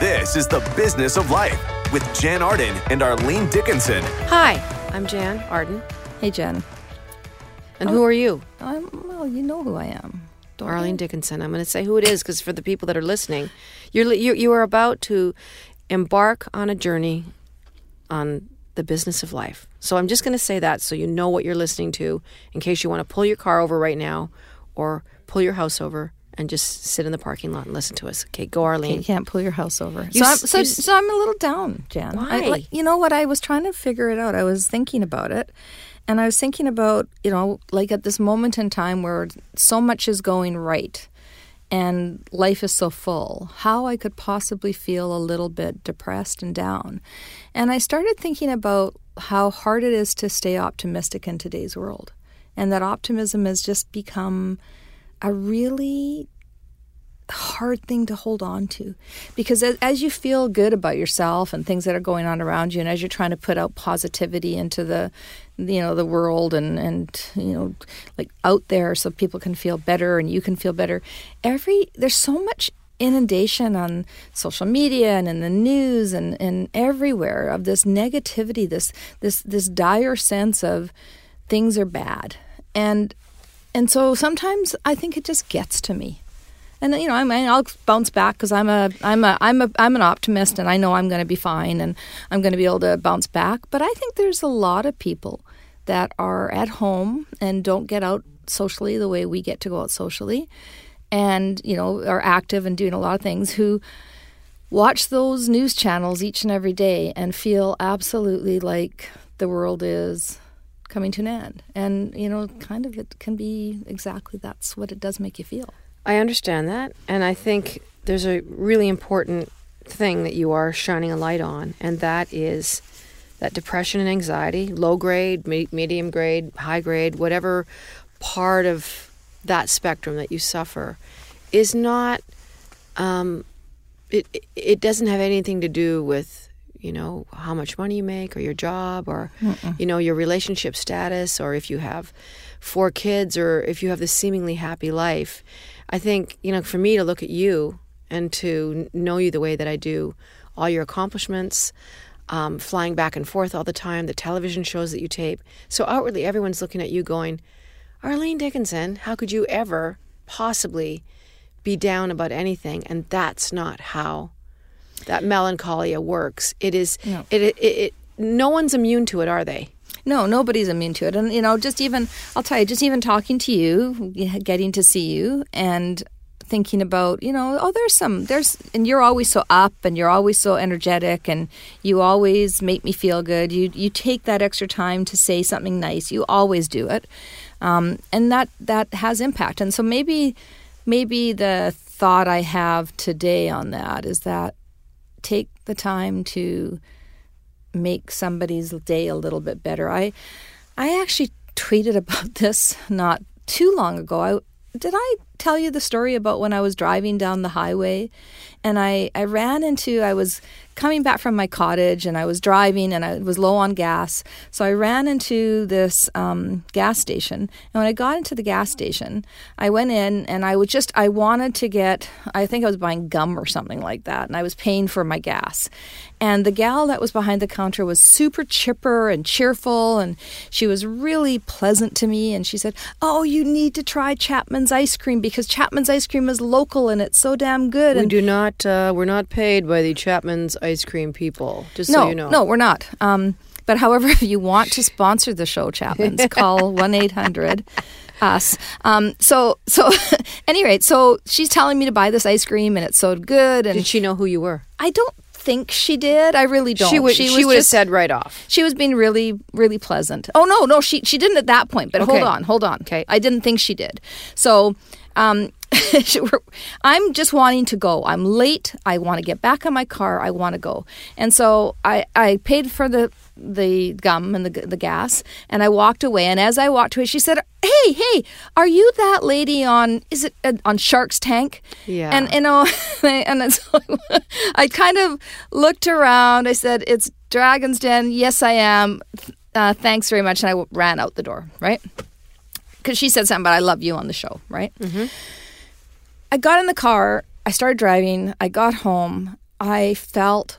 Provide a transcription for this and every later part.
This is the business of life with Jann Arden and Arlene Dickinson. Hi, I'm Jann Arden. Hey, Jen. And who oh, are you? I'm, well, you know who I am. Don't Arlene you? Dickinson. I'm going to say who it is because for the people that are listening, you're you you are about to embark on a journey on the business of life. So I'm just going to say that so you know what you're listening to in case you want to pull your car over right now or pull your house over and just sit in the parking lot and listen to us. Okay, go Arlene. You can't pull your house over. You so, I'm, so, so I'm a little down, Jann. Why? like, you know what? I was trying to figure it out. I was thinking about it. And I was thinking about, you know, like at this moment in time where so much is going right and life is so full, how I could possibly feel a little bit depressed and down. And I started thinking about how hard it is to stay optimistic in today's world. And that optimism has just become a really hard thing to hold on to. Because as, as you feel good about yourself and things that are going on around you and as you're trying to put out positivity into the you know the world and and you know like out there so people can feel better and you can feel better every there's so much inundation on social media and in the news and, and everywhere of this negativity this this this dire sense of things are bad. And and so sometimes i think it just gets to me and you know, I mean, I'll bounce back because I'm a, I'm a, I'm a, I'm an optimist, and I know I'm going to be fine, and I'm going to be able to bounce back. But I think there's a lot of people that are at home and don't get out socially the way we get to go out socially, and you know, are active and doing a lot of things who watch those news channels each and every day and feel absolutely like the world is coming to an end. And you know, kind of it can be exactly that's what it does make you feel. I understand that, and I think there's a really important thing that you are shining a light on, and that is that depression and anxiety, low grade, me- medium grade, high grade, whatever part of that spectrum that you suffer, is not. Um, it it- it doesn't have anything to do with you know how much money you make or your job or you know your relationship status or if you have four kids or if you have this seemingly happy life. I think you know for me to look at you and to know you the way that i do all your accomplishments um, flying back and forth all the time the television shows that you tape so outwardly everyone's looking at you going arlene dickinson how could you ever possibly be down about anything? And that's not how that melancholia works it is No. it, it, it no one's immune to it are they No, nobody's immune to it. And, you know, just even, I'll tell you, just even talking to you, getting to see you, and thinking about, you know, oh, there's some, there's, and you're always so up and you're always so energetic and you always make me feel good. You, you take that extra time to say something nice. You always do it. Um, and that, that has impact. And so maybe, maybe the thought I have today on that is that take the time to make somebody's day a little bit better. I I actually tweeted about this not too long ago. I did I tell you the story about when I was driving down the highway and I, I ran into I was coming back from my cottage and I was driving and I was low on gas. So I ran into this um, gas station. And when I got into the gas station, I went in and I was just, I wanted to get, I think I was buying gum or something like that. And I was paying for my gas. And the gal that was behind the counter was super chipper and cheerful. And she was really pleasant to me. And she said, Oh, you need to try Chapman's ice cream because Chapman's ice cream is local and it's so damn good. we and do not uh, we're not paid by the chapman's ice cream people just no, so you know no, we're not. Um, but however, if you want to sponsor the show, Chapman's, call one eight hundred us. Um, so so, any rate, so she's telling me to buy this ice cream and it's so good, and did she know who you were I don't think she did. I really don't. she would she, would have said right off she was being really, really pleasant. Oh no, no, she she didn't at that point. But hold on, hold on. Okay. I didn't think she did. So, um, I'm just wanting to go. I'm late. I want to get back on my car. I want to go. And so I I paid for the the gum and the the gas, and I walked away. And as I walked away, she said, "Hey, hey, are you that lady on? Is it uh, on Shark's Tank?" Yeah. And you know, and so I kind of looked around. I said, "It's Dragon's Den. Yes, I am. Uh, thanks very much." And I ran out the door. Right. Because she said something about I love you on the show, right? I got in the car. I started driving. I got home. I felt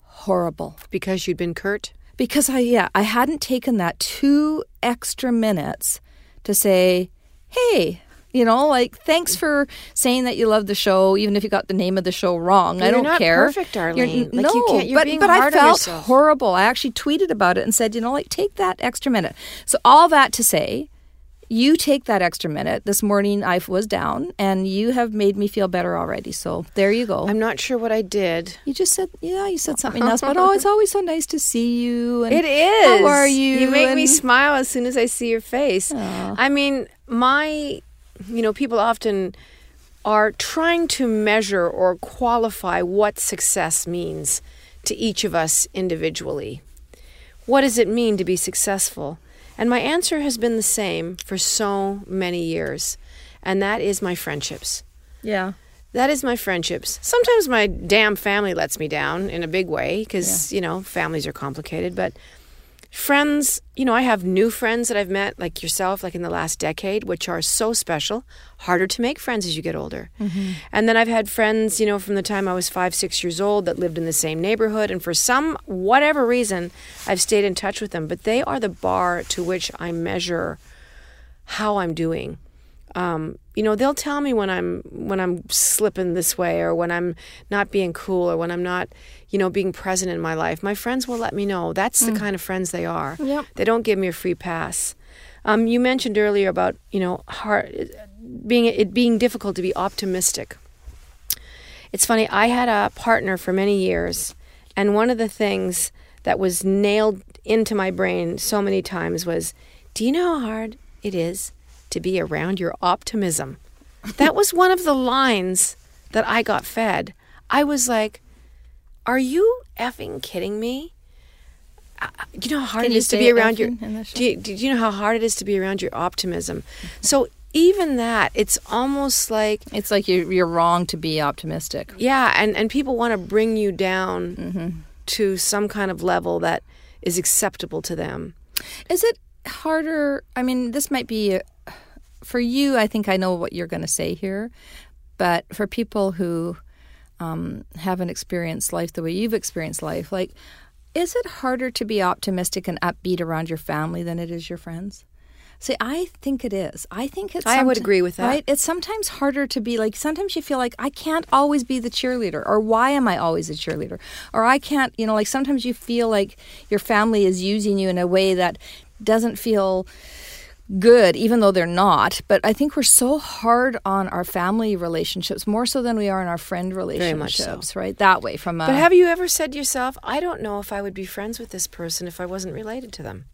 horrible Because you'd been curt? because I yeah I hadn't taken that two extra minutes to say, hey. You know, like thanks for saying that you love the show, even if you got the name of the show wrong. I You're don't not care. perfect, You're- Arlene. Like, no, you can't- you're but but I felt horrible. I actually tweeted about it and said, you know, like take that extra minute. So all that to say, you take that extra minute. This morning I was down, and you have made me feel better already. So there you go. I'm not sure what I did. you just said, yeah, you said something else, but oh, it's always so nice to see you. And It is. How are you? You make me smile as soon as I see your face. I mean, my, you know, people often are trying to measure or qualify what success means to each of us individually. What does it mean to be successful? And my answer has been the same for so many years, and that is my friendships. Yeah. That is my friendships. Sometimes my damn family lets me down in a big way because, you know, families are complicated. But friends, you know, I have new friends that I've met, like yourself, like in the last decade, which are so special. Harder to make friends as you get older. Mm-hmm. And then I've had friends, you know, from the time I was five, six years old that lived in the same neighborhood. And for some, whatever reason, I've stayed in touch with them. But they are the bar to which I measure how I'm doing. Um, you know, they'll tell me when I'm when I'm slipping this way, or when I'm not being cool, or when I'm not, you know, being present in my life. My friends will let me know. That's the kind of friends they are. Yep. They don't give me a free pass. Um, you mentioned earlier about you know hard being it being difficult to be optimistic. It's funny. I had a partner for many years, and one of the things that was nailed into my brain so many times was, "Do you know how hard it is to be around your optimism?" that was one of the lines that I got fed. I was like, "Are you effing kidding me?" You know how hard Can it is to be around your. effing in the show? Do you, do you know how hard it is to be around your optimism? So even that, it's almost like It's like you're, you're wrong to be optimistic. yeah, and, and people want to bring you down Mm-hmm. to some kind of level that is acceptable to them. Is it harder? I mean, this might be for you. I think I know what you're going to say here, but for people who um, haven't experienced life the way you've experienced life, like, is it harder to be optimistic and upbeat around your family than it is your friends? See, I think it is. I think it's. I would agree with that. Right? It's sometimes harder to be like. Sometimes you feel like I can't always be the cheerleader, or why am I always a cheerleader, or I can't. You know, like sometimes you feel like your family is using you in a way that doesn't feel good, even though they're not. But I think we're so hard on our family relationships more so than we are in our friend much so. relationships, right? That way, from a But have you ever said to yourself, I don't know if I would be friends with this person if I wasn't related to them?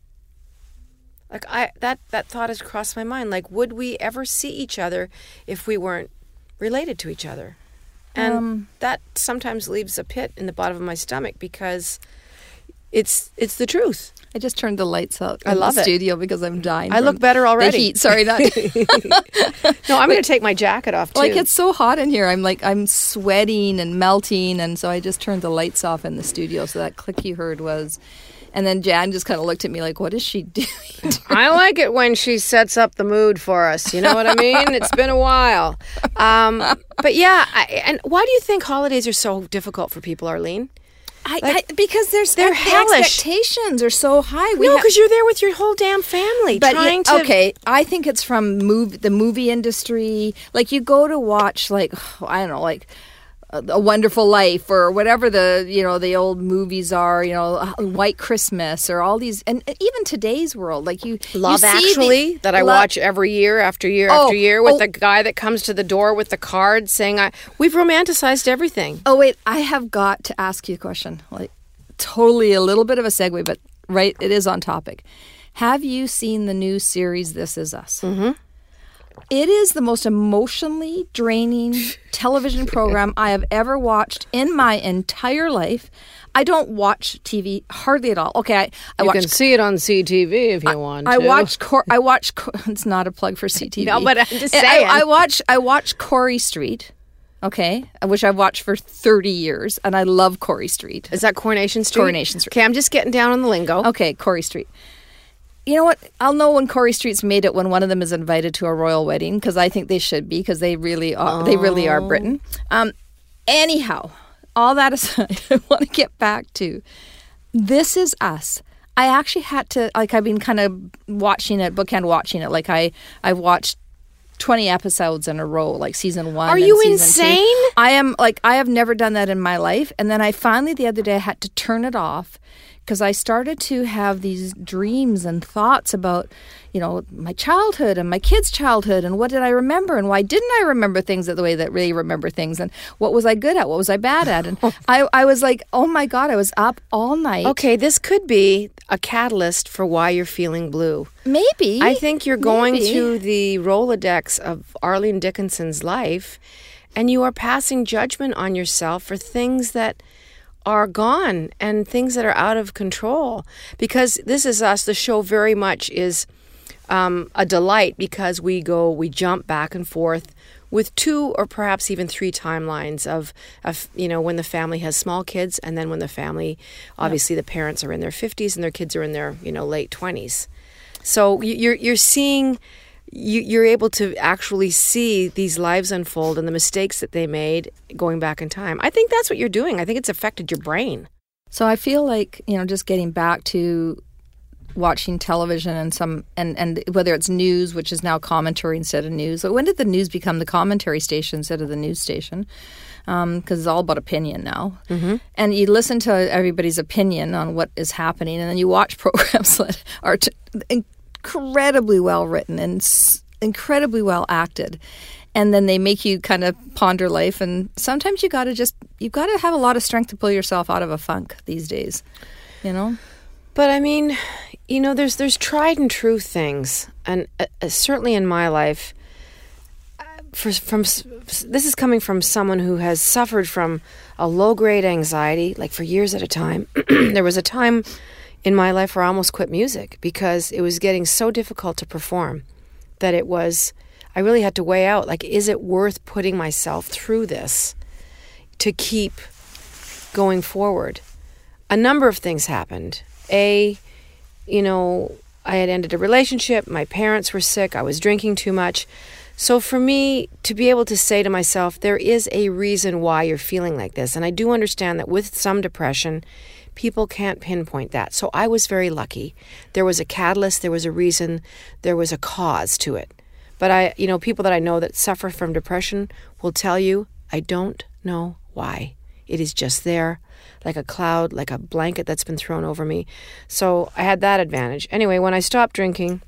Like I that that thought has crossed my mind. Like would we ever see each other if we weren't related to each other? And Um, that sometimes leaves a pit in the bottom of my stomach because it's it's the truth. I just turned the lights out I in love the it. studio because I'm dying. I look better the already. heat. Sorry, not No, I'm going to take my jacket off too. like it's so hot in here. I'm like I'm sweating and melting, and so I just turned the lights off in the studio. So that click you heard was, and then Jann just kind of looked at me like, "What is she doing?" I like it when she sets up the mood for us. You know what I mean? it's been a while. Um, but yeah, I, and why do you think holidays are so difficult for people, Arlene? I, Like, I, because there's they're the expectations are so high. We no, ha- because you're there with your whole damn family but trying yeah, to. okay, I think it's from move the movie industry. Like you go to watch like I don't know, like a, Wonderful Life or whatever the you know the old movies are. You know, uh, White Christmas or all these, and even today's world, like you Love you see the- Actually, that I watch every year after year Oh, after year with oh. the guy that comes to the door with the card saying, "I." We've romanticized everything. Oh wait, I have got to ask you a question. Like totally a little bit of a segue, but right, it is on topic. Have you seen the new series This Is Us? Mm-hmm. It is the most emotionally draining television program I have ever watched in my entire life. I don't watch TV hardly at all. Okay, I, I watch. see it on CTV if you want. I watch. Cor- I watch. It's not a plug for CTV. No, but I'm just I- saying. I, watch. I watch Corrie Street. Okay, which I've watched for thirty years, and I love Corrie Street. Is that Coronation Street? Coronation Street. Okay, I'm just getting down on the lingo. Okay, Corrie Street. You know what? I'll know when Corrie Street's made it when one of them is invited to a royal wedding because I think they should be because they really are. They really are Britain. Um, anyhow, all that aside, I want to get back to this is us. I actually had to like I've been kind of watching it, bookend watching it. Like I I've watched 20 episodes in a row, like season one. Are and you season two. insane? I am like, I have never done that in my life. And then I finally, the other day, I had to turn it off because I started to have these dreams and thoughts about, you know, my childhood and my kids' childhood and what did I remember and why didn't I remember things the way that really remember things and what was I good at, what was I bad at, and I, I was like, oh my god, I was up all night. Okay, this could be a catalyst for why you're feeling blue. maybe I think you're going Maybe. to the Rolodex of Arlene Dickinson's life and you are passing judgment on yourself for things that are gone and things that are out of control. Because this is us, the show very much is um, a delight because we go, we jump back and forth with two or perhaps even three timelines of, of you know when the family has small kids and then when the family obviously the parents are in their 50s and their kids are in their you know late 20s so you're you're seeing you, you're able to actually see these lives unfold and the mistakes that they made going back in time. I think that's what you're doing. I think it's affected your brain. So I feel like you know, just getting back to watching television and some and and whether it's news, which is now commentary instead of news. So when did the news become the commentary station instead of the news station? Because it's all about opinion now, mm-hmm. and you listen to everybody's opinion on what is happening, and then you watch programs that are t- incredibly well written and s- incredibly well acted and then they make you kind of ponder life and sometimes you got to just you've got to have a lot of strength to pull yourself out of a funk these days you know But I mean, you know, there's there's tried and true things, and uh, uh, certainly in my life, uh, for, from this is coming from someone who has suffered from a low grade anxiety, like for years at a time. there was a time in my life where I almost quit music because it was getting so difficult to perform that it was. I really had to weigh out, like, is it worth putting myself through this to keep going forward? a number of things happened. A, you know, I had ended a relationship, my parents were sick, I was drinking too much. So for me to be able to say to myself, there is a reason why you're feeling like this. And I do understand that with some depression, people can't pinpoint that. So I was very lucky. There was a catalyst, there was a reason, there was a cause to it. But I, you know, people that I know that suffer from depression will tell you, I don't know why. It is just there, like a cloud, like a blanket that's been thrown over me. So I had that advantage. Anyway, when I stopped drinking,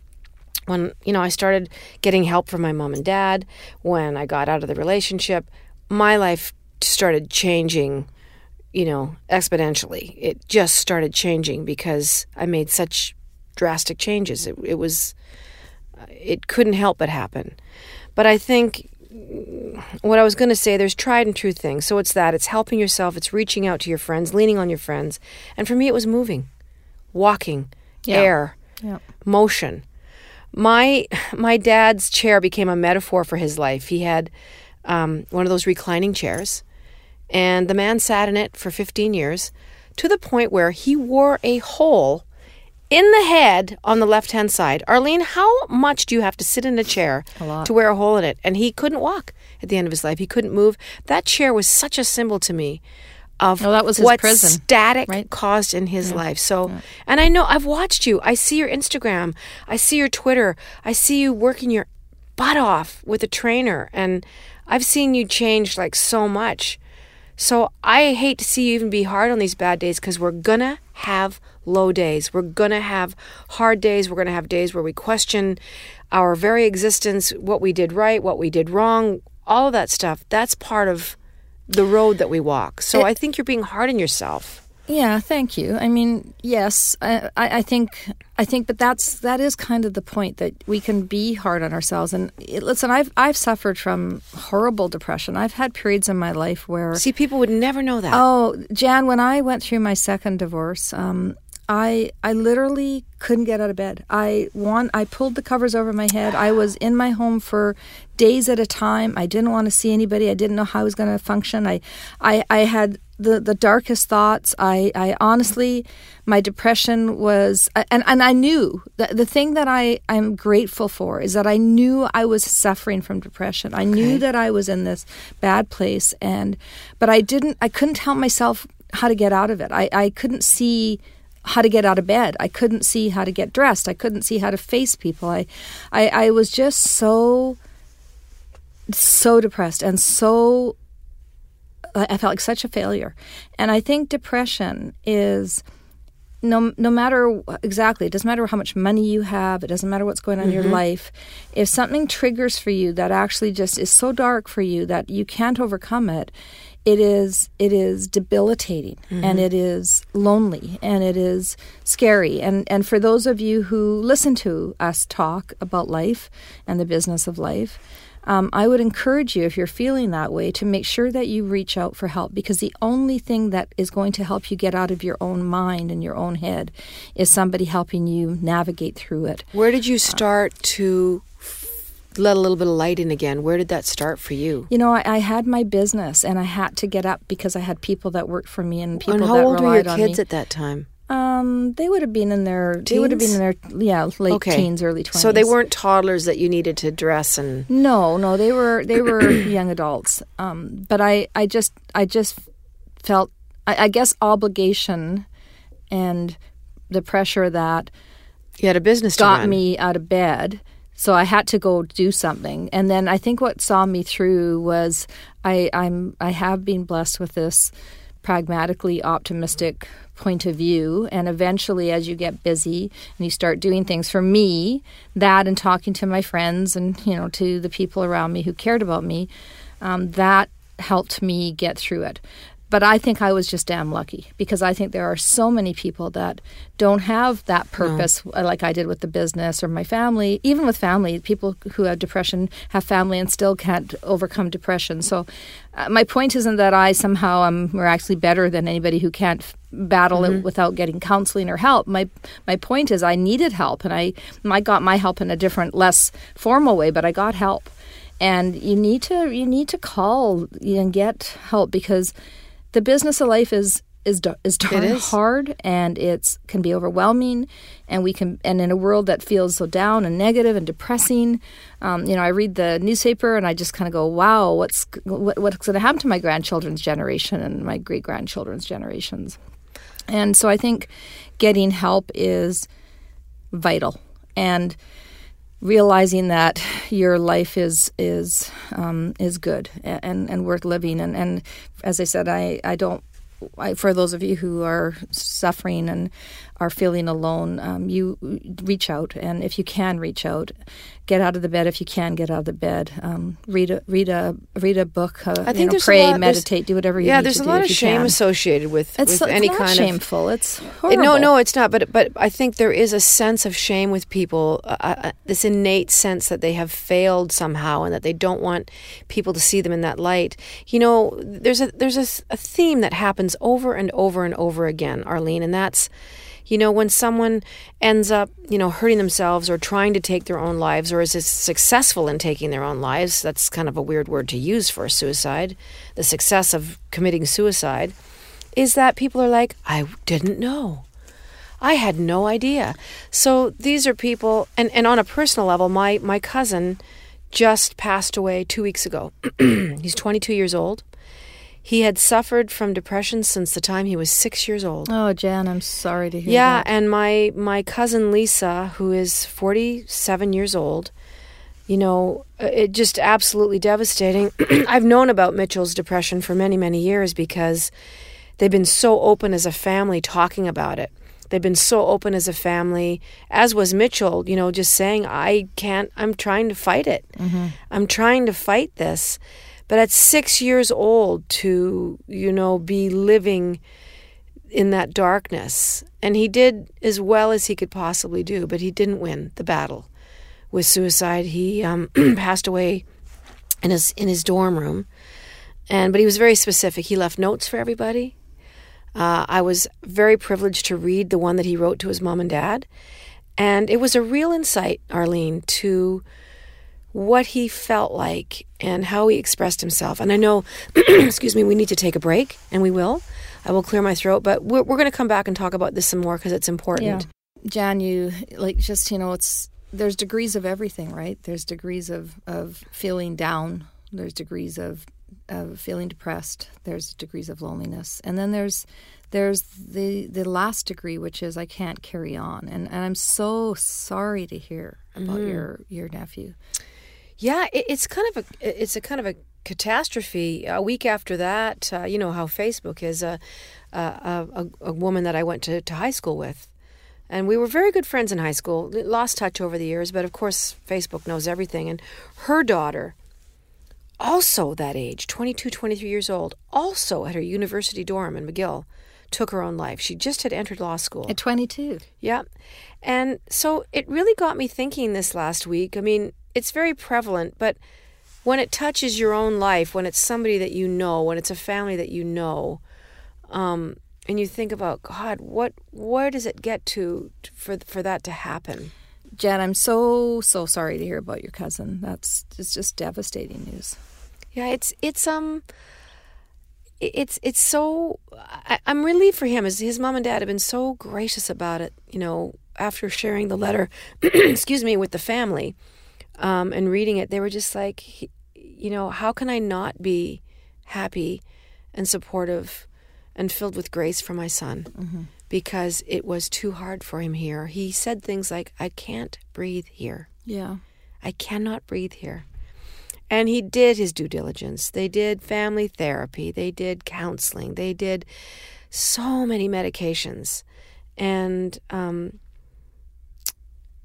when you know I started getting help from my mom and dad, when I got out of the relationship, my life started changing, you know, exponentially. It just started changing because I made such drastic changes. It, it was, it couldn't help but happen. But I think what I was going to say, there's tried and true things. So it's that, it's helping yourself, it's reaching out to your friends, leaning on your friends. And for me, it was moving, walking, Yeah. air, Yeah. motion. My my dad's chair became a metaphor for his life. He had um, one of those reclining chairs, and the man sat in it for 15 years, to the point where he wore a hole in the head on the left hand side. Arlene, how much do you have to sit in a chair lot. to wear a hole in it? And he couldn't walk at the end of his life. He couldn't move. That chair was such a symbol to me of Oh, that was what prison, static right? caused in his life. So, and I know I've watched you. I see your Instagram. I see your Twitter. I see you working your butt off with a trainer, and I've seen you change like so much. So I hate to see you even be hard on these bad days because we're gonna have low days. We're gonna have hard days. We're gonna have days where we question our very existence, what we did right, what we did wrong, all of that stuff. That's part of the road that we walk. So I think you're being hard on yourself. Yeah, thank you. I mean, yes, I, I, think, I think, but that's that is kind of the point that we can be hard on ourselves. And it, listen, I've I've suffered from horrible depression. I've had periods in my life where See, people would never know that. Oh, Jann, when I went through my second divorce, um, I I literally couldn't get out of bed. I want I pulled the covers over my head. I was in my home for days at a time. I didn't want to see anybody. I didn't know how I was going to function. I I I had the, the darkest thoughts. I, I honestly, my depression was, and, and I knew that the thing that I, I'm grateful for is that I knew I was suffering from depression. I knew that I was in this bad place, and but I didn't, I couldn't tell myself how to get out of it. I, I couldn't see how to get out of bed. I couldn't see how to get dressed. I couldn't see how to face people. I, I, I was just so, so depressed and so I felt like such a failure. And I think depression is no no matter exactly it doesn't matter how much money you have it doesn't matter what's going on mm-hmm. in your life if something triggers for you that actually just is so dark for you that you can't overcome it it is it is debilitating mm-hmm. and it is lonely and it is scary and and for those of you who listen to us talk about life and the business of life um, I would encourage you, if you're feeling that way, to make sure that you reach out for help because the only thing that is going to help you get out of your own mind and your own head is somebody helping you navigate through it. Where did you start to let a little bit of light in again. Where did that start for you? You know, I, I, had my business and I had to get up because I had people that worked for me and people and how that old were your kids at that time? Um, they would have been in their teens? they would have been in their yeah late okay. teens, early twenties. So they weren't toddlers that you needed to dress and. No, no, they were they were young adults. Um, but I I just I just felt I, I guess obligation and the pressure that you had a business got me out of bed. So I had to go do something, and then I think what saw me through was I I'm I have been blessed with this pragmatically optimistic point of view. And eventually, as you get busy and you start doing things, for me, that and talking to my friends and, you know, to the people around me who cared about me, um, that helped me get through it. But I think I was just damn lucky because I think there are so many people that don't have that purpose no. Uh, like I did with the business or my family. Even with family, people who have depression have family and still can't overcome depression. So uh, my point isn't that I somehow am actually better than anybody who can't battle mm-hmm. it without getting counseling or help. My my point is I needed help and I I got my help in a different less formal way, but I got help. And you need to you need to call and get help because the business of life is is is darn is. hard and it's can be overwhelming and we can and in a world that feels so down and negative and depressing um, you know i read the newspaper and i just kind of go wow what's what, what's going to happen to my grandchildren's generation and my great grandchildren's generations and so i think getting help is vital and realizing that your life is is um, is good and, and worth living. And, and as I said, I, I don't I, for those of you who are suffering and are feeling alone, um, you reach out, and if you can reach out, get out of the bed if you can get out of the bed. Um, read a read a read a book. Uh, I think know, pray, lot, meditate, do whatever you yeah. there's a lot of shame can. associated with, it's, with it's any kind shameful. of shameful. It's horrible. no, no, it's not. But but I think there is a sense of shame with people. Uh, uh, uh, this innate sense that they have failed somehow and that they don't want people to see them in that light. You know, there's a there's a, a theme that happens over and over and over again, Arlene, and that's you know, when someone ends up, you know, hurting themselves or trying to take their own lives or is successful in taking their own lives, that's kind of a weird word to use for suicide, the success of committing suicide, is that people are like, I didn't know. I had no idea. So these are people, and, and on a personal level, my, my cousin just passed away two weeks ago. He's 22 years old. He had suffered from depression since the time he was six years old. Oh, Jann, I'm sorry to hear yeah, that. Yeah, and my my cousin Lisa, who is 47 years old, you know, uh, it just absolutely devastating. I've known about Mitchell's depression for many, many years because they've been so open as a family talking about it. They've been so open as a family, as was Mitchell, you know, just saying, I can't, I'm trying to fight it. Mm-hmm. I'm trying to fight this. But at six years old, to, you know, be living in that darkness. And he did as well as he could possibly do, but he didn't win the battle with suicide. He um, passed away in his in his dorm room, and but he was very specific. He left notes for everybody. Uh, I was very privileged to read the one that he wrote to his mom and dad, and it was a real insight, Arlene, to what he felt like and how he expressed himself. And I know, excuse me, we need to take a break, and we will. I will clear my throat, but we're, we're going to come back and talk about this some more because it's important. Yeah. Jann, you like just, you know, it's there's degrees of everything, right? There's degrees of, of feeling down, there's degrees of, of feeling depressed, there's degrees of loneliness. And then there's there's the the last degree which is I can't carry on. And and I'm so sorry to hear about mm-hmm. your your nephew. Yeah, it, it's kind of a it's a kind of a catastrophe. A week after that, uh, you know how Facebook is. Uh, uh, a, a, woman that I went to, to high school with, and we were very good friends in high school. Lost touch over the years, but of course Facebook knows everything. And her daughter, also that age, 22, 23 years old, also at her university dorm in McGill, took her own life. She just had entered law school at 22. Yeah, and so it really got me thinking this last week. I mean, it's very prevalent, but when it touches your own life, when it's somebody that you know, when it's a family that you know, um, and you think about God, what where does it get to for for that to happen? Jen, I'm so so sorry to hear about your cousin. That's it's just devastating news. Yeah, it's it's um it's it's so I, am relieved for him. His, his mom and dad have been so gracious about it. You know, after sharing the letter, excuse me, with the family, um, and reading it, they were just like, you know, how can I not be happy and supportive and filled with grace for my son? Mm-hmm. Because it was too hard for him here. He said things like, I can't breathe here. Yeah. I cannot breathe here. And he did his due diligence. They did family therapy, they did counseling, they did so many medications. And um,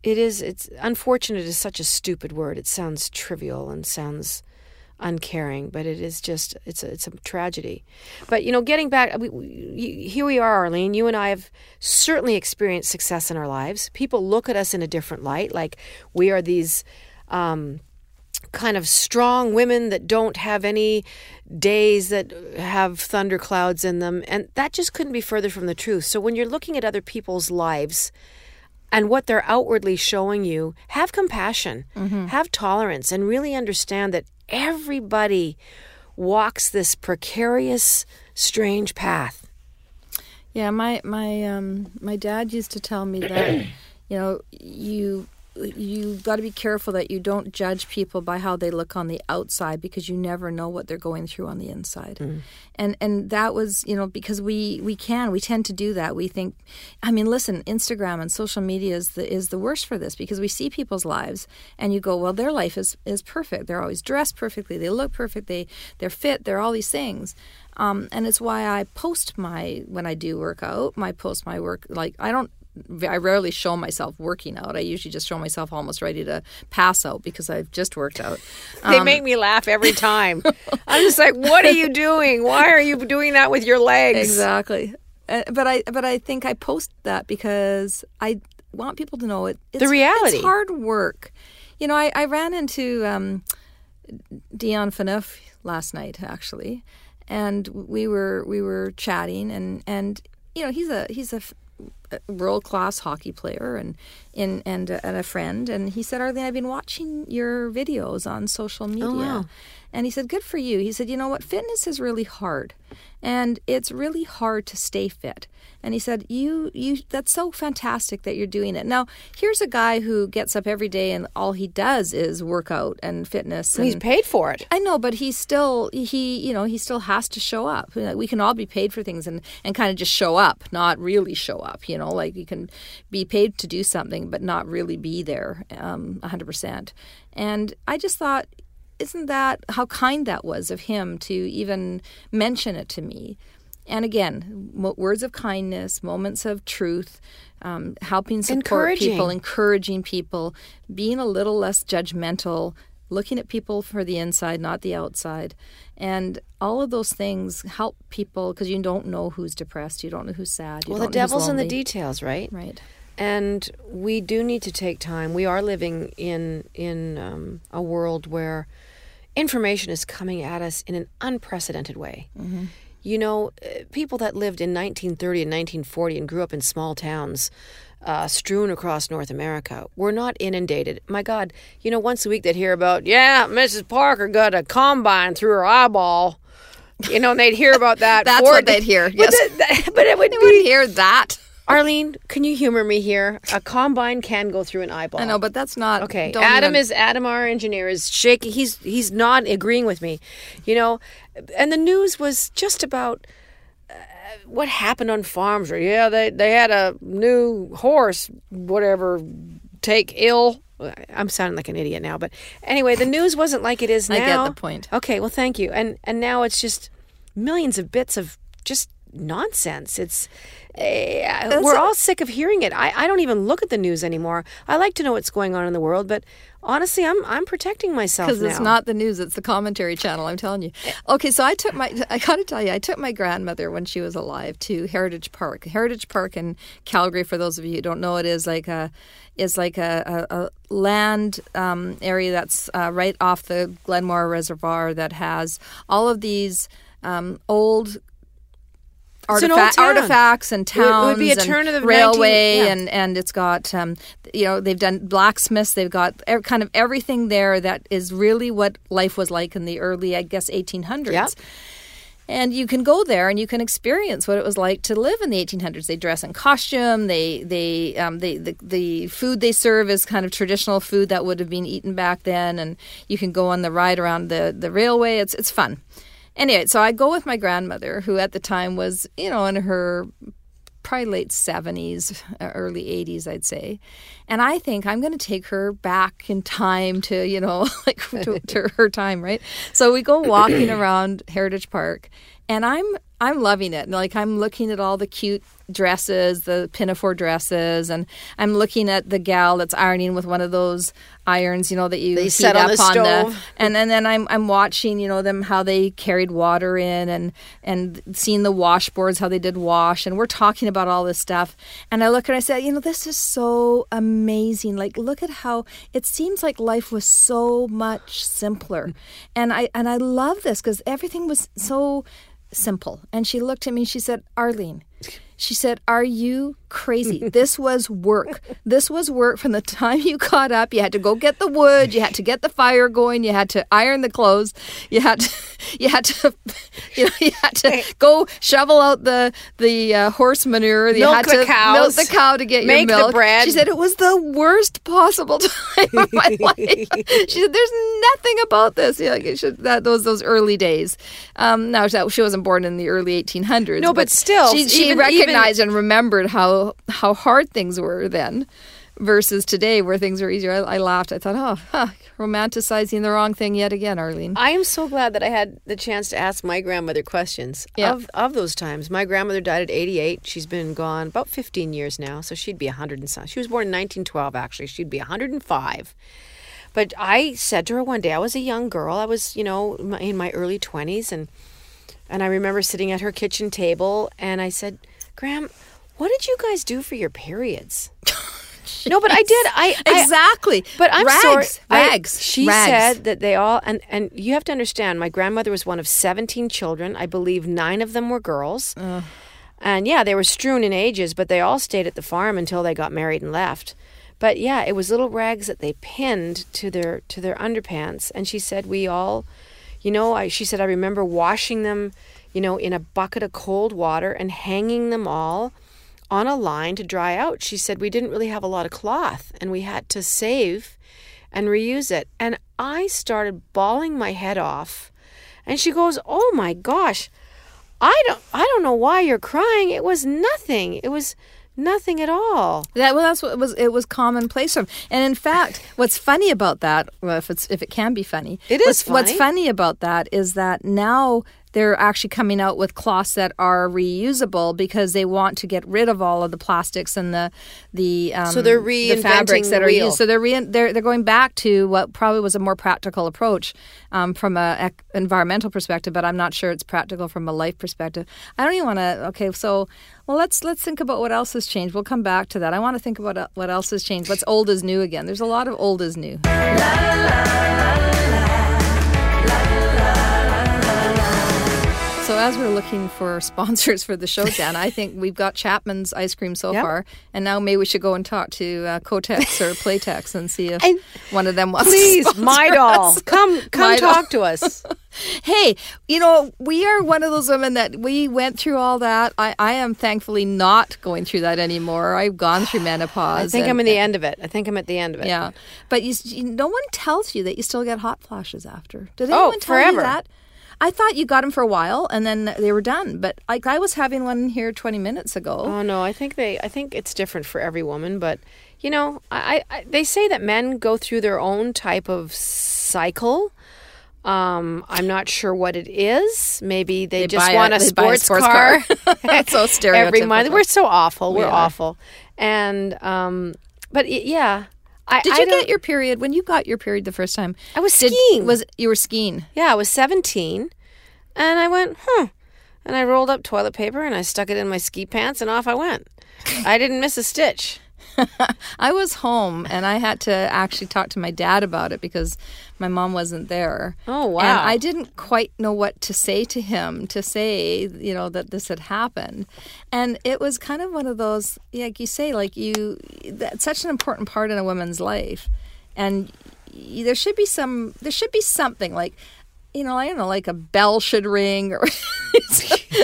it is it's unfortunate is such a stupid word. It sounds trivial and sounds uncaring but it is just it's a, it's a tragedy. But you know getting back we, we, here we are arlene. You and i have certainly experienced success in our lives. People look at us in a different light. Like we are these um, kind of strong women that don't have any days that have thunderclouds in them. And that just couldn't be further from the truth. So when you're looking at other people's lives and what they're outwardly showing you, have compassion, mm-hmm. have tolerance, and really understand that everybody walks this precarious, strange path. Yeah, my my um, my dad used to tell me that you know you you got to be careful that you don't judge people by how they look on the outside because you never know what they're going through on the inside. Mm. And and that was, you know, because we we can we tend to do that. We think I mean, listen, Instagram and social media is the is the worst for this because we see people's lives and you go, well, their life is is perfect. They're always dressed perfectly. They look perfect. They they're fit. They're all these things. Um, and it's why I post my when I do work out, my post my work like I don't I rarely show myself working out. I usually just show myself almost ready to pass out because I've just worked out. Um, they make me laugh every time. I'm just like, what are you doing? Why are you doing that with your legs? Exactly. Uh, but I but I think I post that because I want people to know it. It's, the reality. It's hard work. You know, I, I ran into um, Dion Phaneuf last night actually, and we were we were chatting and and you know he's a he's a world class hockey player and in and, uh, and a friend and he said Arlene I've been watching your videos on social media oh, wow. And he said good for you. He said you know what? Fitness is really hard and it's really hard to stay fit. And he said you you that's so fantastic that you're doing it. Now here's a guy who gets up every day and all he does is workout and fitness and he's paid for it. I know but he's still he you know he still has to show up. We can all be paid for things and and kind of just show up not really show up you know? Like you can be paid to do something but not really be there um, 100% and i just thought isn't that how kind that was of him to even mention it to me? And again, words of kindness, moments of truth, um, helping support encouraging. people, encouraging people, being a little less judgmental, looking at people for the inside, not the outside. And all of those things help people because you don't know who's depressed, you don't know who's sad. well, the devil's in the details, right? Right. And we do need to take time. We are living in in um, a world where information is coming at us in an unprecedented way. Mm-hmm. You know, uh, people that lived in 1930 and 1940 and grew up in small towns uh, strewn across North America. We're not inundated. My God, you know, once a week they'd hear about, yeah, Mrs. Parker got a combine through her eyeball. You know, and they'd hear about that. That's what they'd hear, But, yes. the- the- but it would You wouldn't hear that. Arlene, can you humor me here? A combine can go through an eyeball. I know, but that's not Okay, Adam even- is Adam, our engineer, is shaking. He's he's not agreeing with me, you know. And the news was just about uh, what happened on farms. Or yeah, they they had a new horse, whatever, take ill. I'm sounding like an idiot now, but anyway, the news wasn't like it is now. I get the point. Okay, well, thank you. And and now it's just millions of bits of just nonsense. It's uh, we're all sick of hearing it. I, I don't even look at the news anymore. I like to know what's going on in the world, but honestly, I'm I'm protecting myself because it's not the news; it's the commentary channel. I'm telling you. Okay, so I took my. I got to tell you, I took my grandmother when she was alive to Heritage Park. Heritage Park in Calgary. For those of you who don't know, it is like a is like a, a, a land um, area that's uh, right off the Glenmore Reservoir that has all of these um, old It's an old artifact, town. artifacts and would- it would be a turn of the 19 railway yeah. and and it's got um, you know they've done blacksmiths they've got ev- kind of everything there that is really what life was like in the early I guess 1800s. Yeah. And you can go there and you can experience what it was like to live in the 1800s. They dress in costume. They they um, they the, the food they serve is kind of traditional food that would have been eaten back then. And you can go on the ride around the the railway. It's it's fun. Anyway, so I go with my grandmother, who at the time was you know in her probably late 70s, uh, early 80s, I'd say. And I think I'm going to take her back in time to, you know, like to, to her time, right? So we go walking around Heritage Park and I'm I'm loving it. Like I'm looking at all the cute dresses, the pinafore dresses, and I'm looking at the gal that's ironing with one of those irons, you know, that you They heat set on the on stove. the and, and then I'm I'm watching, you know, them how they carried water in and and seeing the washboards, how they did wash, and we're talking about all this stuff. And I look and I say, you know, this is so amazing. Like look at how it seems like life was so much simpler. And I and I love this because everything was so simple. And she looked at me she said, Arlene, she said, Are you crazy? This was work. This was work from the time you got up. You had to go get the wood, you had to get the fire going, you had to iron the clothes, you had to you had to you know, you had to go shovel out the the uh, horse manure, you Milk had the to milk the cow to get make the your milk. bread. She said it was the worst possible time of my life. She said, "There's nothing about this." Yeah, like it should, that those those early days. Um, now she she wasn't born in the early 1800s. No, but still, she, she even- recognized and remembered how how hard things were then. Versus today, where things are easier. I, I laughed. I thought, oh, huh, romanticizing the wrong thing yet again, Arlene. I am so glad that I had the chance to ask my grandmother questions Yeah. of of those times. My grandmother died at 88. She's been gone about 15 years now, so she'd be 100 and some. She was born in 1912 actually. She'd be 105. But I said to her one day, I was a young girl. I was, you know, in my- in my early 20s and and I remember sitting at her kitchen table and I said, "Gram, what did you guys do for your periods?" no, but I did. I, I exactly. but I'm rags, sorry. I- Rags. she rags. said that they all and and you have to understand. My grandmother was one of seventeen children. I believe nine of them were girls. And yeah, they were strewn in ages, but they all stayed at the farm until they got married and left. But yeah, it was little rags that they pinned to their to their underpants. And she said we all, you know, I she said I remember washing them, you know, in a bucket of cold water and hanging them all on a line to dry out. She said we didn't really have a lot of cloth and we had to save and reuse it. And I started bawling my head off. And she goes, "Oh my gosh. I don't I don't know why you're crying. It was nothing. It was nothing at all." That well, that's what it was. It was commonplace. And in fact, what's funny about that, well, if it's if it can be funny, It is what's, What's funny. funny about that is that now they're actually coming out with cloths that are reusable because they want to get rid of all of the plastics and the the um, So they're the fabrics that the are wheel. used. So they're re- they're they're going back to what probably was a more practical approach um, from a ec- environmental perspective, but I'm not sure it's practical from a life perspective. I don't even want to. Okay, so well, let's let's think about what else has changed. We'll come back to that. I want to think about uh, what else has changed. What's old is new again. There's a lot of old is new. So So as we're looking for sponsors for the show, Jann, I think we've got Chapman's ice cream so Yep. far, and now maybe we should go and talk to uh, Kotex or Playtex and see if And- one of them wants Please, to Midol, us. come come Midol. talk to us. Hey, you know, we are one of those women that we went through all that. I, I am thankfully not going through that anymore. I've gone through menopause. I think and- I'm in the end of it. I think I'm at the end of it. Yeah, but you, you, no one tells you that you still get hot flashes after. Did Oh, anyone tell forever. you that? I thought you got them for a while and then they were done. But like I was having one here 20 minutes ago. Oh no, I think they. I think it's different for every woman, but you know, I, I they say that men go through their own type of cycle. Um, I'm not sure what it is. Maybe they, They just a- want a, they buy a sports, sports car. car. That's so Every month, stereotypical. we're so awful. We're are. awful. And um, but yeah, I Did I you get your period when you got your period the first time? I was Did, skiing. Was you were skiing? Yeah, I was 17, and I went, hmm. And I rolled up toilet paper and I stuck it in my ski pants, and off I went. I didn't miss a stitch. I was home and I had to actually talk to my dad about it because my mom wasn't there. Oh, wow. And I didn't quite know what to say to him to say, you know, that this had happened. And it was kind of one of those, like you say, like you, that's such an important part in a woman's life. And there should be some, there should be something like, you know, I don't know, like a bell should ring or.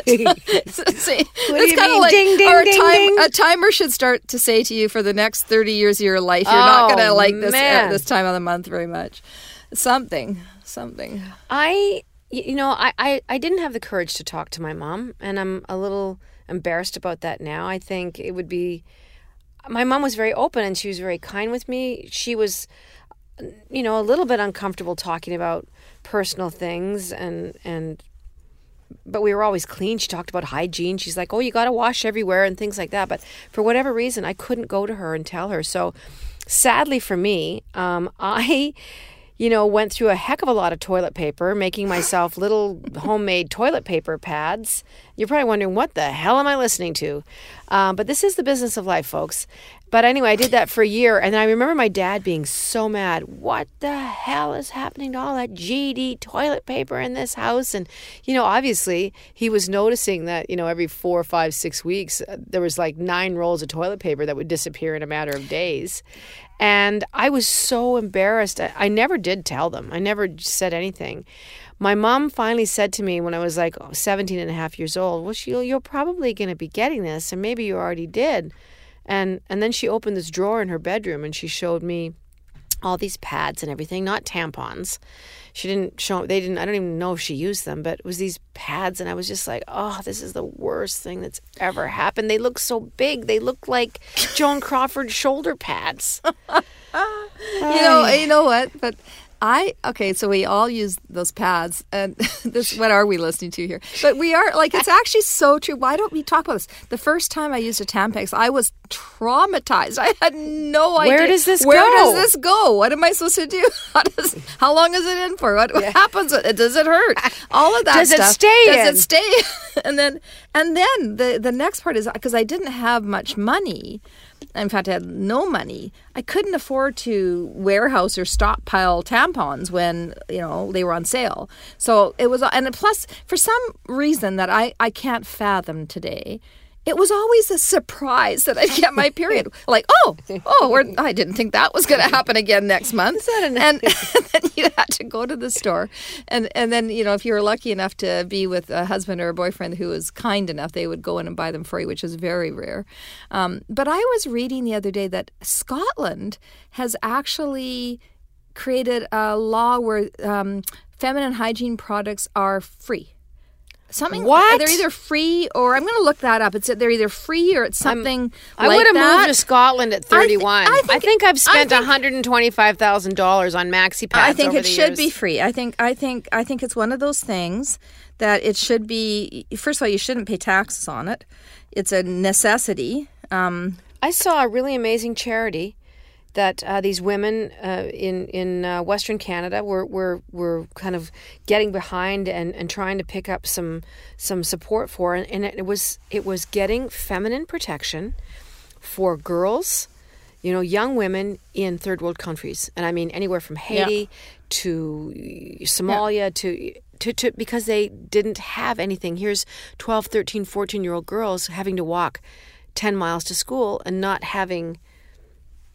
It's kind of like Ding, ding, or a, time, ding. a timer should start to say to you for the next 30 years of your life, you're not Oh, going to like this uh, man. at this time of the month very much. Something, something. I, you know, I, I, I didn't have the courage to talk to my mom, and I'm a little embarrassed about that now. I think it would be. My mom was very open and she was very kind with me. She was, you know, a little bit uncomfortable talking about personal things and and but we were always clean. She talked about hygiene. She's like, "Oh, you got to wash everywhere and things like that." But for whatever reason, I couldn't go to her and tell her. So, sadly for me, um, I, you know, went through a heck of a lot of toilet paper, making myself little homemade toilet paper pads. You're probably wondering what the hell am I listening to? Um, but this is the business of life, folks. But anyway, I did that for a year, and I remember my dad being so mad. What the hell is happening to all that GD toilet paper in this house? And you know, obviously, he was noticing that you know every four, five, six weeks uh, there was like nine rolls of toilet paper that would disappear in a matter of days. And I was so embarrassed. I, I never did tell them. I never said anything. My mom finally said to me when I was like 17 and a half years old, "Well, you're probably going to be getting this, and maybe you already did." And and then she opened this drawer in her bedroom and she showed me all these pads and everything, not tampons. She didn't show they didn't I don't even know if she used them, but it was these pads and I was just like, "Oh, this is the worst thing that's ever happened. They look so big. They look like Joan Crawford shoulder pads." You know, you know what? But I okay, so we all use those pads, and this what are we listening to here? But we are like it's actually so true. Why don't we talk about this? The first time I used a Tampax, I was traumatized. I had no idea. Where does this go Where go? does this go? What am I supposed to do? How, does, how long is it in for? What, what happens? it? Does it hurt? All of that. Does it stuff. stay Does in? it stay? and then and then the the next part is because I didn't have much money. In fact, I had no money. I couldn't afford to warehouse or stockpile tampons when you know they were on sale. So it was, and plus, for some reason that I I can't fathom today, it was always a surprise that I'd get my period. like, oh, oh, we're, I didn't think that was going to happen again next month. and, and then you had to go to the store, and and then you know if you were lucky enough to be with a husband or a boyfriend who was kind enough, they would go in and buy them for you, which is very rare. Um, but I was reading the other day that Scotland has actually created a law where um, feminine hygiene products are free. Something What? they're either free or I'm going to look that up. It's they're either free or it's something. I like would have moved to Scotland at 31. I, I think, think- I've spent $125,000 on maxi pads I think it should years. be free. I think I think I think it's one of those things that it should be. First of all, you shouldn't pay taxes on it. It's a necessity. Um, I saw a really amazing charity that uh, these women uh, in in uh, Western Canada were, were were kind of getting behind and, and trying to pick up some some support for, and, and it was it was getting feminine protection for girls, you know, young women in third world countries, and I mean anywhere from Haiti to Somalia to to, to because they didn't have anything. Here's 12, 13, 14 year old girls having to walk 10 miles to school and not having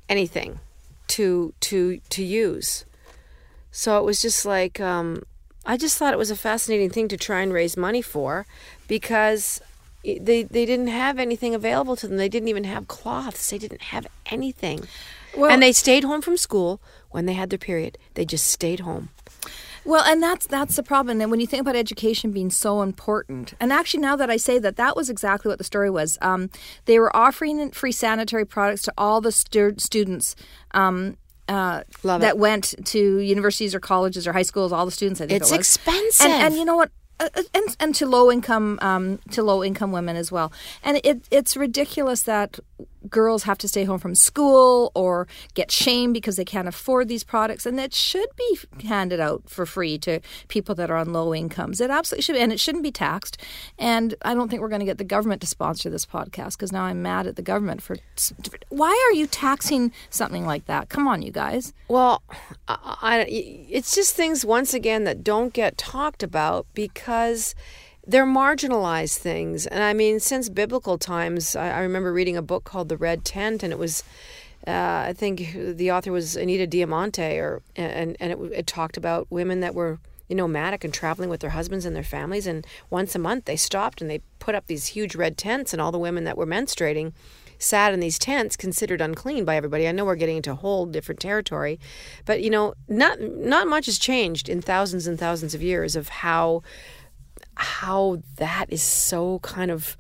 anything to to to use. So it was just like um, I just thought it was a fascinating thing to try and raise money for because they they didn't have anything available to them. They didn't even have cloths. They didn't have anything. Well- and they stayed home from school when they had their period. They just stayed home. Well, and that's that's the problem. And when you think about education being so important, and actually now that I say that, that was exactly what the story was. Um, they were offering free sanitary products to all the stu- students. Um, uh, that it. went to universities or colleges or high schools. All the students, I think It's it was. expensive. And, and you know what? Uh, uh, and, and to low income um, to low income women as well. And it it's ridiculous that girls have to stay home from school or get shamed because they can't afford these products. And that should be handed out for free to people that are on low incomes. It absolutely should be and it shouldn't be taxed. And i don't think we're going to get the government to sponsor this podcast because now i'm mad at the government for why are you taxing something like that? Come on you guys. Well, I, I, it's just things once again that don't get talked about because they're marginalized things. And I mean, since biblical times, I, I remember reading a book called The Red Tent, and it was. Uh, I think the author was Anita Diamante, or and and it, it talked about women that were you know nomadic and traveling with their husbands and their families, and once a month they stopped and they put up these huge red tents, and all the women that were menstruating sat in these tents considered unclean by everybody. I know we're getting into a whole different territory, but you know, not not much has changed in thousands and thousands of years of how how that is so kind of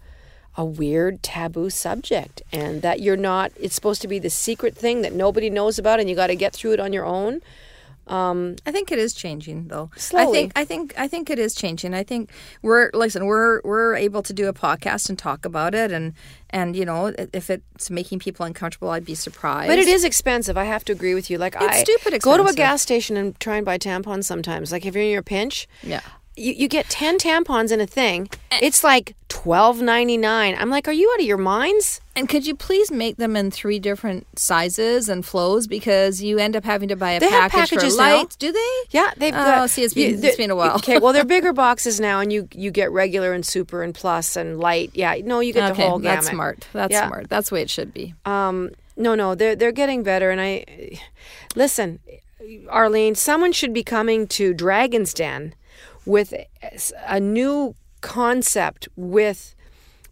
a weird taboo subject and that you're not it's supposed to be the secret thing that nobody knows about and you got to get through it on your own. Um, I think it is changing, though. Slowly. I think I think I think it is changing. I think we're listen. We're we're able to do a podcast and talk about it, and and you know if it's making people uncomfortable, I'd be surprised. But it is expensive. I have to agree with you. Like I stupid go to a gas station and try and buy tampons sometimes. Like if you're in your pinch, Yeah. You, you get ten tampons in a thing. It's like twelve ninety nine. I'm like, are you out of your minds? And could you please make them in three different sizes and flows because you end up having to buy a They have package for packages now. light? Do they? Yeah, they've Oh, got. see, it's been- you- it's been a while. okay, well, they're bigger boxes now, and you you get regular and super and plus and light. Yeah, no, you get the whole gamut. that's smart. That's Yeah. smart. That's the way it should be. Um, no, no, they're they're getting better, and I listen, Arlene. Someone should be coming to Dragon's Den with a new concept with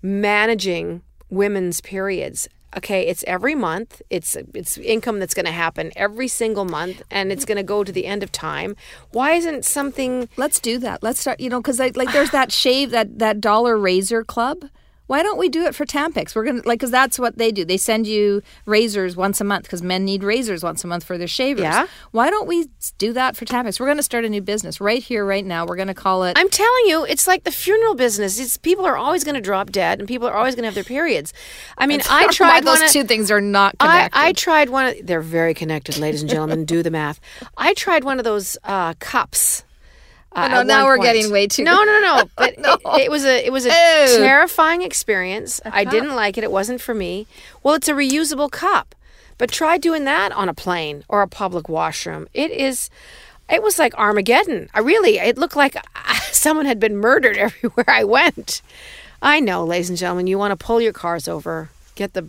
managing women's periods. Okay, it's every month. It's it's income that's going to happen every single month, and it's going to go to the end of time. Why isn't something? Let's do that. Let's start. You know, because like there's that shave that that dollar razor club. Why don't we do it for Tampax? We're gonna like because that's what they do. They send you razors once a month because men need razors once a month for their shavers. Yeah. Why don't we do that for Tampax? We're gonna start a new business right here, right now. We're gonna call it. I'm telling you, it's like the funeral business. It's people are always going to drop dead, and people are always going to have their periods. I mean, I Why tried those of- two things are not I, connected. I tried one. Of, they're very connected, ladies and gentlemen. do the math. I tried one of those uh, cups. Uh, no, now we're point. getting way too- No, no, no, no. But No. It, it was a it was a Ew. Uh-huh. terrifying experience. I didn't like it. It wasn't for me. Well, it's a reusable cup, but try doing that on a plane or a public washroom. It is. It was like Armageddon. I really. It looked like someone had been murdered everywhere I went. I know, ladies and gentlemen. You want to pull your cars over. Get the.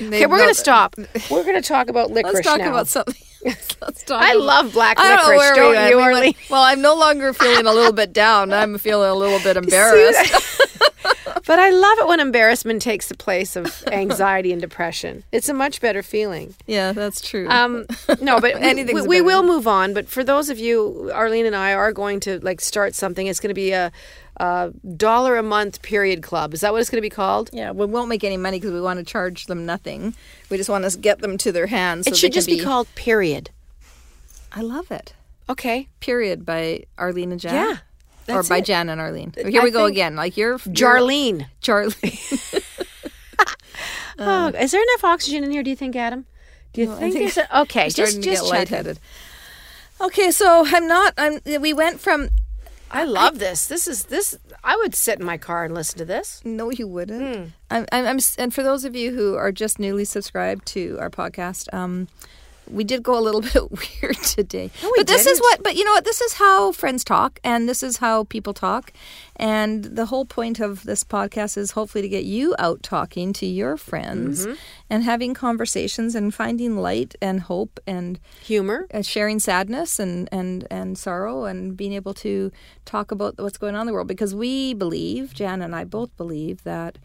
Okay, we're going to stop. We're going to talk about licorice Let's talk now. about something. Let's talk. I about- love black I don't know where don't we you, We went- well, I'm no longer feeling a little bit down. I'm feeling a little bit embarrassed. But I love it when embarrassment takes the place of anxiety and depression. It's a much better feeling. yeah, that's true. Um, no, but we, Anything's we, we will move on. But for those of you, Arlene and I are going to like start something. It's going to be a, a dollar a month period club. Is that what it's going to be called? yeah, we won't make any money because we want to charge them nothing. We just want to get them to their hands. so it should just be called period. I love it. Okay, Period by Arlene and Jann. Yeah, or by it. Jann and Arlene. Here I we go again. Like you're, you're Jarlene. Charlie. oh, um, is there enough oxygen in here? Do you think, Adam? Do you think, think- there's a, okay? Just just lightheaded. Okay, so I'm not. I'm. We went from. I love this. This is this. I would sit in my car and listen to this. No, you wouldn't. Hmm. I'm, I'm, I'm. And for those of you who are just newly subscribed to our podcast, um, we did go a little bit weird today. No, we but this is didn't. what. But you know what? This is how friends talk, and this is how people talk. And the whole point of this podcast is hopefully to get you out talking to your friends Mm-hmm. and having conversations and finding light and hope and Humor. uh, sharing sadness and, and, and sorrow and being able to talk about what's going on in the world because we believe, Jann and I both believe, that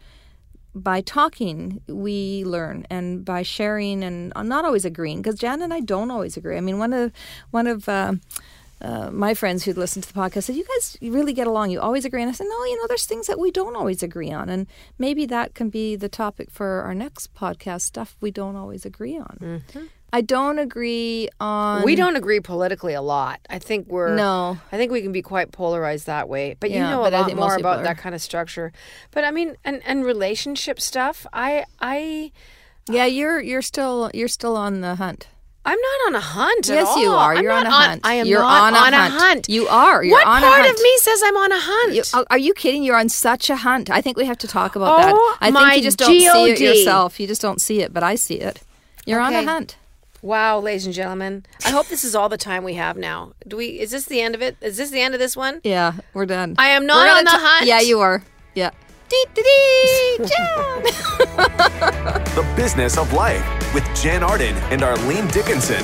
by talking we learn and by sharing and I'm not always agreeing because Jann and I don't always agree. I mean, one of one of uh, uh, my friends who'd listened to the podcast said, "You guys really get along. You always agree." And I said, "No, you know, there's things that we don't always agree on, and maybe that can be the topic for our next podcast. Stuff we don't always agree on. I don't agree on. We don't agree politically a lot. I think we're No. I think we can be quite polarized that way. But you know a lot more about are. that kind of structure. But I mean, and and relationship stuff. I I Yeah, you're you're still you're still on the hunt. I'm not on a hunt. at Yes, you are. You're on a hunt. I am You're not on a hunt. hunt. You are. You're what on a part of me says I'm on a hunt? You, are- you kidding? You're on such a hunt. I think we have to talk about that. Oh, I think you just don't see it yourself. You just don't see it, but I see it. You're on a hunt. Wow, ladies and gentlemen. I hope this is all the time we have now. Do we is this the end of it? Is this the end of this one? Yeah, we're done. I am not on the ta- hunt. Yeah, you are. Yeah. Dee, dee, dee, Jann. The Business of Life with Jann Arden and Arlene Dickinson.